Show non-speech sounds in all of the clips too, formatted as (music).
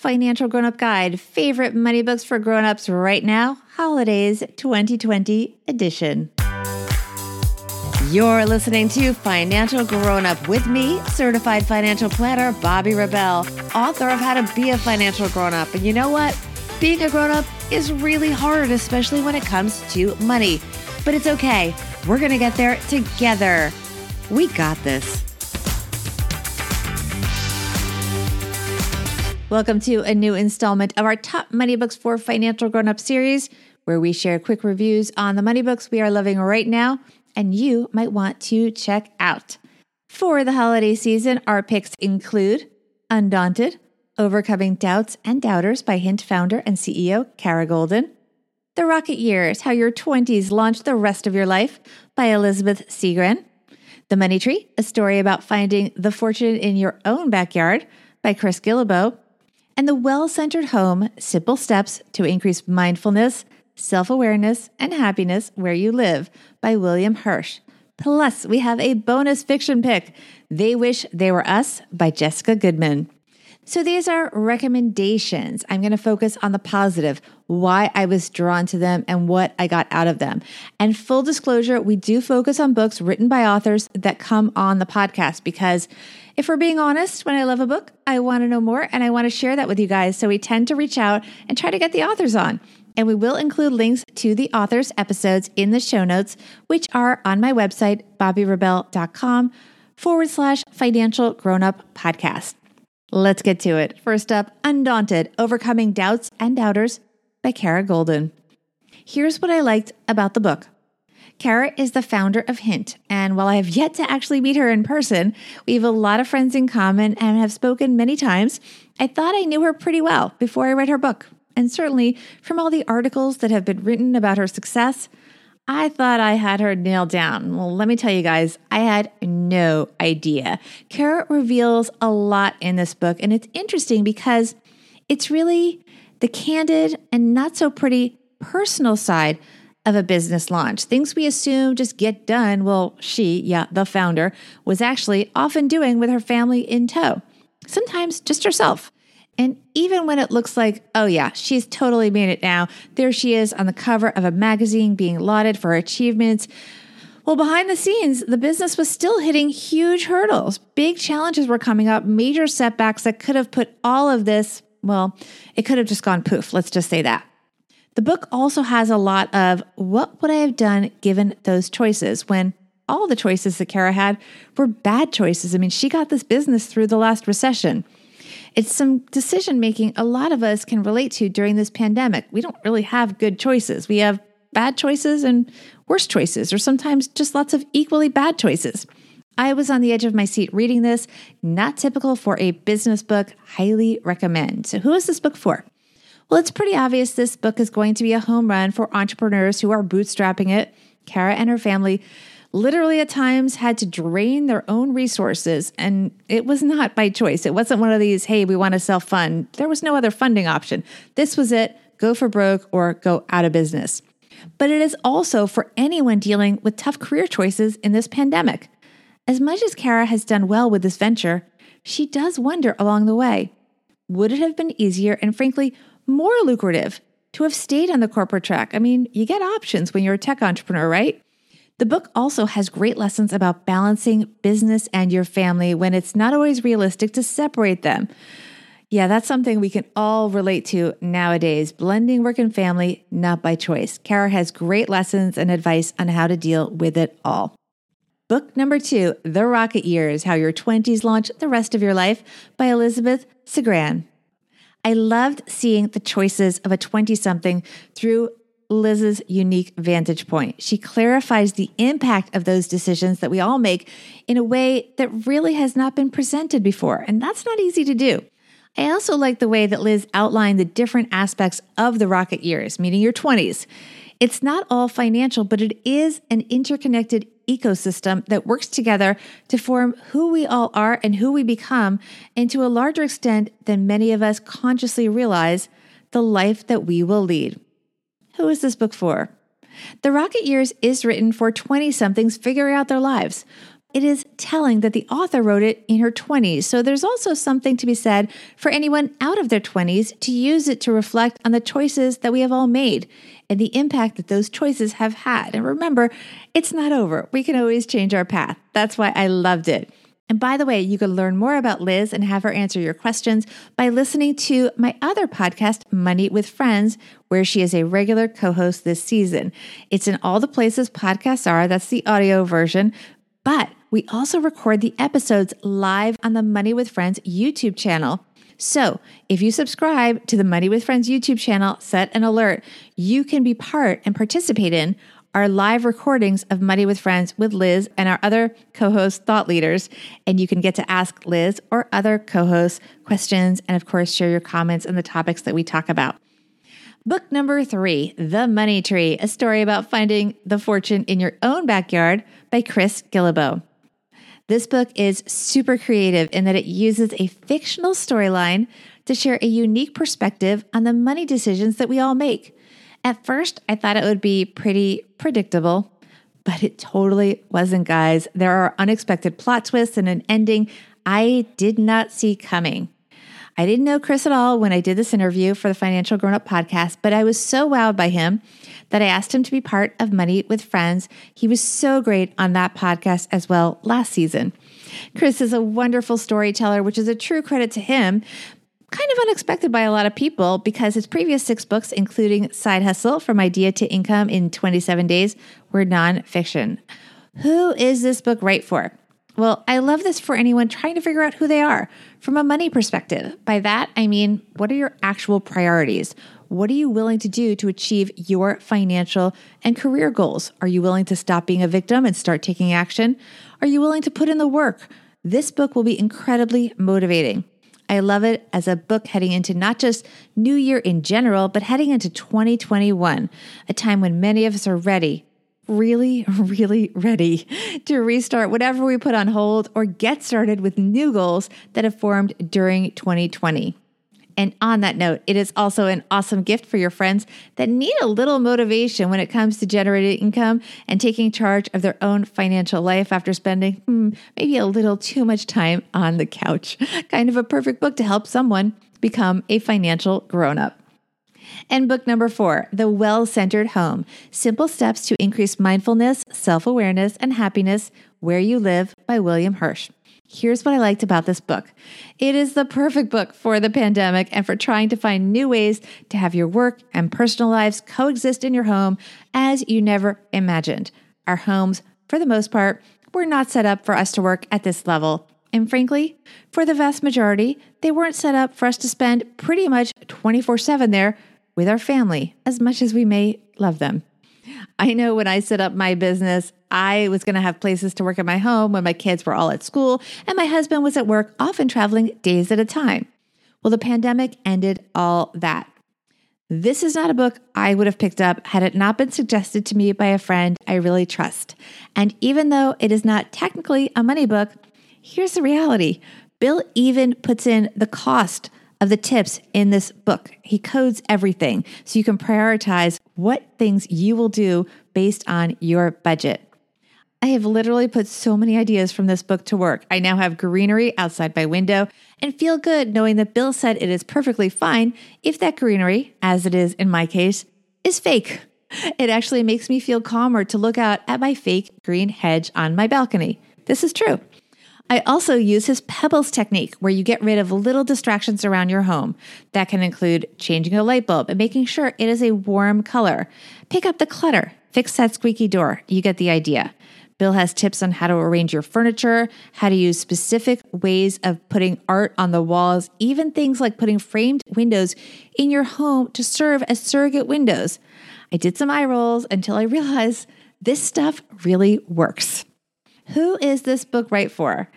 Financial Grown Up Guide, favorite money books for grown-ups right now, holidays 2020 edition. You're listening to Financial Grown Up with me, certified financial planner Bobbi Rebell, author of How to Be a Financial Grown Up. And you know what? Being a grown up is really hard, especially when it comes to money. But it's okay. We're going to get there together. We got this. Welcome to a new installment of our top money books for financial grown up series, where we share quick reviews on the money books we are loving right now and you might want to check out. For the holiday season, our picks include Undaunted, Overcoming Doubts and Doubters by Hint founder and CEO Kara Goldin, The Rocket Years How Your 20s Launch the Rest of Your Life by Elizabeth Segran, The Money Tree, a story about finding the fortune in your own backyard by Chris Guillebeau, and the well centered home simple steps to increase mindfulness, self awareness, and happiness where you live by William Hirsch. Plus, we have a bonus fiction pick, They Wish They Were Us by Jessica Goodman. So these are recommendations. I'm going to focus on the positive, why I was drawn to them and what I got out of them. And full disclosure, we do focus on books written by authors that come on the podcast because if we're being honest, when I love a book, I want to know more and I want to share that with you guys. So we tend to reach out and try to get the authors on. And we will include links to the authors' episodes in the show notes, which are on my website, bobbirebell.com forward slash financial grown up podcast. Let's get to it. First up, Undaunted Overcoming Doubts and Doubters by Kara Goldin. Here's what I liked about the book. Kara is the founder of Hint, and while I have yet to actually meet her in person, we have a lot of friends in common and have spoken many times. I thought I knew her pretty well before I read her book, and certainly from all the articles that have been written about her success, I thought I had her nailed down. Well, let me tell you guys, I had no idea. Kara reveals a lot in this book, and it's interesting because it's really the candid and not so pretty personal side of a business launch. Things we assume just get done, well, she, yeah, the founder, was actually often doing with her family in tow, sometimes just herself. And even when it looks like, oh yeah, she's totally made it now, there she is on the cover of a magazine being lauded for her achievements. Well, behind the scenes, the business was still hitting huge hurdles. Big challenges were coming up, major setbacks that could have put all of this, well, it could have just gone poof. Let's just say that. The book also has a lot of what would I have done given those choices when all the choices that Kara had were bad choices. I mean, she got this business through the last recession. It's some decision making a lot of us can relate to during this pandemic. We don't really have good choices. We have bad choices and worse choices, or sometimes just lots of equally bad choices. I was on the edge of my seat reading this, not typical for a business book, highly recommend. So, who is this book for? Well, it's pretty obvious this book is going to be a home run for entrepreneurs who are bootstrapping it. Kara and her family literally at times had to drain their own resources, and it was not by choice. It wasn't one of these, hey, we want to self fund. There was no other funding option. This was it go for broke or go out of business. But it is also for anyone dealing with tough career choices in this pandemic. As much as Kara has done well with this venture, she does wonder along the way would it have been easier and frankly more lucrative to have stayed on the corporate track. I mean, you get options when you're a tech entrepreneur, right? The book also has great lessons about balancing business and your family when it's not always realistic to separate them. Yeah, that's something we can all relate to nowadays blending work and family, not by choice. Kara has great lessons and advice on how to deal with it all. Book number two The Rocket Years How Your 20s Launch the Rest of Your Life by Elizabeth Segran. I loved seeing the choices of a 20 something through Liz's unique vantage point. She clarifies the impact of those decisions that we all make in a way that really has not been presented before, and that's not easy to do. I also like the way that Liz outlined the different aspects of the rocket years, meaning your 20s. It's not all financial, but it is an interconnected ecosystem that works together to form who we all are and who we become, and to a larger extent than many of us consciously realize, the life that we will lead. Who is this book for? The Rocket Years is written for 20 somethings figuring out their lives. it is telling that the author wrote it in her 20s. So there's also something to be said for anyone out of their 20s to use it to reflect on the choices that we have all made and the impact that those choices have had. And remember, it's not over. We can always change our path. That's why I loved it. And by the way, you can learn more about Liz and have her answer your questions by listening to my other podcast, Money with Friends, where she is a regular co host this season. It's in all the places podcasts are, that's the audio version. But we also record the episodes live on the Money with Friends YouTube channel. So, if you subscribe to the Money with Friends YouTube channel, set an alert. You can be part and participate in our live recordings of Money with Friends with Liz and our other co host thought leaders. And you can get to ask Liz or other co hosts questions and, of course, share your comments on the topics that we talk about. Book number three The Money Tree, a story about finding the fortune in your own backyard by Chris Guillebeau. This book is super creative in that it uses a fictional storyline to share a unique perspective on the money decisions that we all make. At first, I thought it would be pretty predictable, but it totally wasn't, guys. There are unexpected plot twists and an ending I did not see coming. I didn't know Chris at all when I did this interview for the Financial Grown Up podcast, but I was so wowed by him that I asked him to be part of Money with Friends. He was so great on that podcast as well last season. Chris is a wonderful storyteller, which is a true credit to him, kind of unexpected by a lot of people because his previous six books, including Side Hustle from Idea to Income in 27 Days, were nonfiction. Who is this book right for? Well, I love this for anyone trying to figure out who they are from a money perspective. By that, I mean, what are your actual priorities? What are you willing to do to achieve your financial and career goals? Are you willing to stop being a victim and start taking action? Are you willing to put in the work? This book will be incredibly motivating. I love it as a book heading into not just New Year in general, but heading into 2021, a time when many of us are ready, really, (laughs) really ready to restart whatever we put on hold or get started with new goals that have formed during 2020. And on that note, it is also an awesome gift for your friends that need a little motivation when it comes to generating income and taking charge of their own financial life after spending hmm, maybe a little too much time on the couch. (laughs) Kind of a perfect book to help someone become a financial grown up. And book number four, The Well Centered Home Simple Steps to Increase Mindfulness, Self Awareness, and Happiness Where You Live by William Hirsch. Here's what I liked about this book it is the perfect book for the pandemic and for trying to find new ways to have your work and personal lives coexist in your home as you never imagined. Our homes, for the most part, were not set up for us to work at this level. And frankly, for the vast majority, they weren't set up for us to spend pretty much 24 7 there with our family, as much as we may love them. I know when I set up my business, I was going to have places to work at my home when my kids were all at school and my husband was at work, often traveling days at a time. Well, the pandemic ended all that. This is not a book I would have picked up had it not been suggested to me by a friend I really trust. And even though it is not technically a money book, here's the reality Bill even puts in the cost of the tips in this book. He codes everything so you can prioritize what things you will do based on your budget. I have literally put so many ideas from this book to work. I now have greenery outside my window and feel good knowing that Bill said it is perfectly fine if that greenery, as it is in my case, is fake. It actually makes me feel calmer to look out at my fake green hedge on my balcony. This is true. I also use his pebbles technique where you get rid of little distractions around your home. That can include changing a light bulb and making sure it is a warm color. Pick up the clutter, fix that squeaky door. You get the idea. Bill has tips on how to arrange your furniture, how to use specific ways of putting art on the walls, even things like putting framed windows in your home to serve as surrogate windows. I did some eye rolls until I realized this stuff really works. Who is this book right for?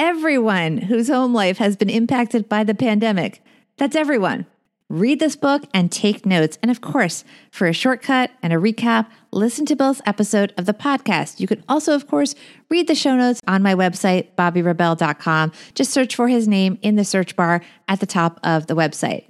Everyone whose home life has been impacted by the pandemic. That's everyone. Read this book and take notes. And of course, for a shortcut and a recap, listen to Bill's episode of the podcast. You can also, of course, read the show notes on my website, bobbirebell.com. Just search for his name in the search bar at the top of the website.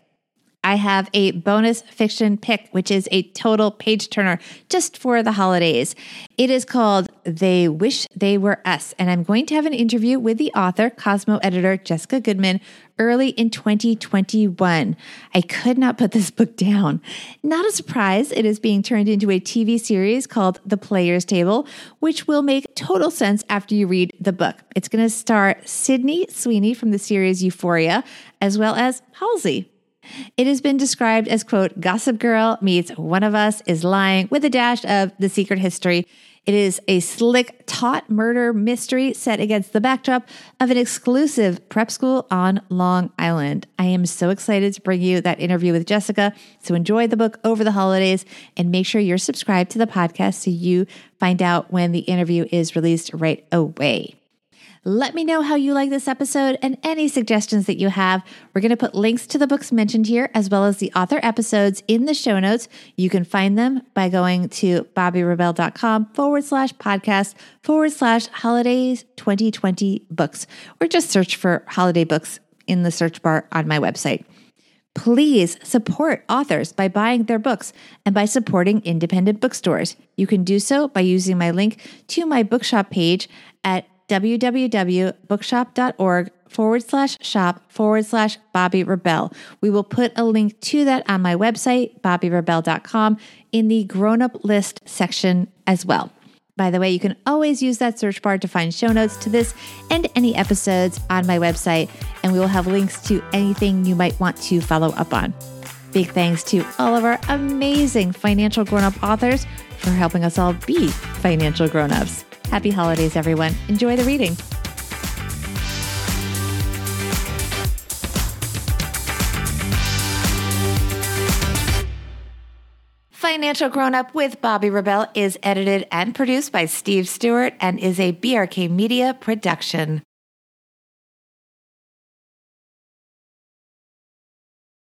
I have a bonus fiction pick, which is a total page turner just for the holidays. It is called They Wish They Were Us. And I'm going to have an interview with the author, Cosmo editor Jessica Goodman, early in 2021. I could not put this book down. Not a surprise, it is being turned into a TV series called The Player's Table, which will make total sense after you read the book. It's going to star Sydney Sweeney from the series Euphoria, as well as Halsey it has been described as, quote, Gossip Girl meets One of Us is Lying with a dash of The Secret History. It is a slick, taut murder mystery set against the backdrop of an exclusive prep school on Long Island. I am so excited to bring you that interview with Jessica. So enjoy the book over the holidays and make sure you're subscribed to the podcast so you find out when the interview is released right away. Let me know how you like this episode and any suggestions that you have. We're going to put links to the books mentioned here as well as the author episodes in the show notes. You can find them by going to bobbirebell.com forward slash podcast forward slash holidays 2020 books or just search for holiday books in the search bar on my website. Please support authors by buying their books and by supporting independent bookstores. You can do so by using my link to my bookshop page at www.bookshop.org forward slash shop forward slash Bobbi Rebell. We will put a link to that on my website, bobbirebell.com, in the grown up list section as well. By the way, you can always use that search bar to find show notes to this and any episodes on my website, and we will have links to anything you might want to follow up on. Big thanks to all of our amazing financial grown up authors for helping us all be financial grown ups. Happy holidays, everyone. Enjoy the reading. Financial Grown Up with Bobbi Rebell is edited and produced by Steve Stewart and is a BRK Media production.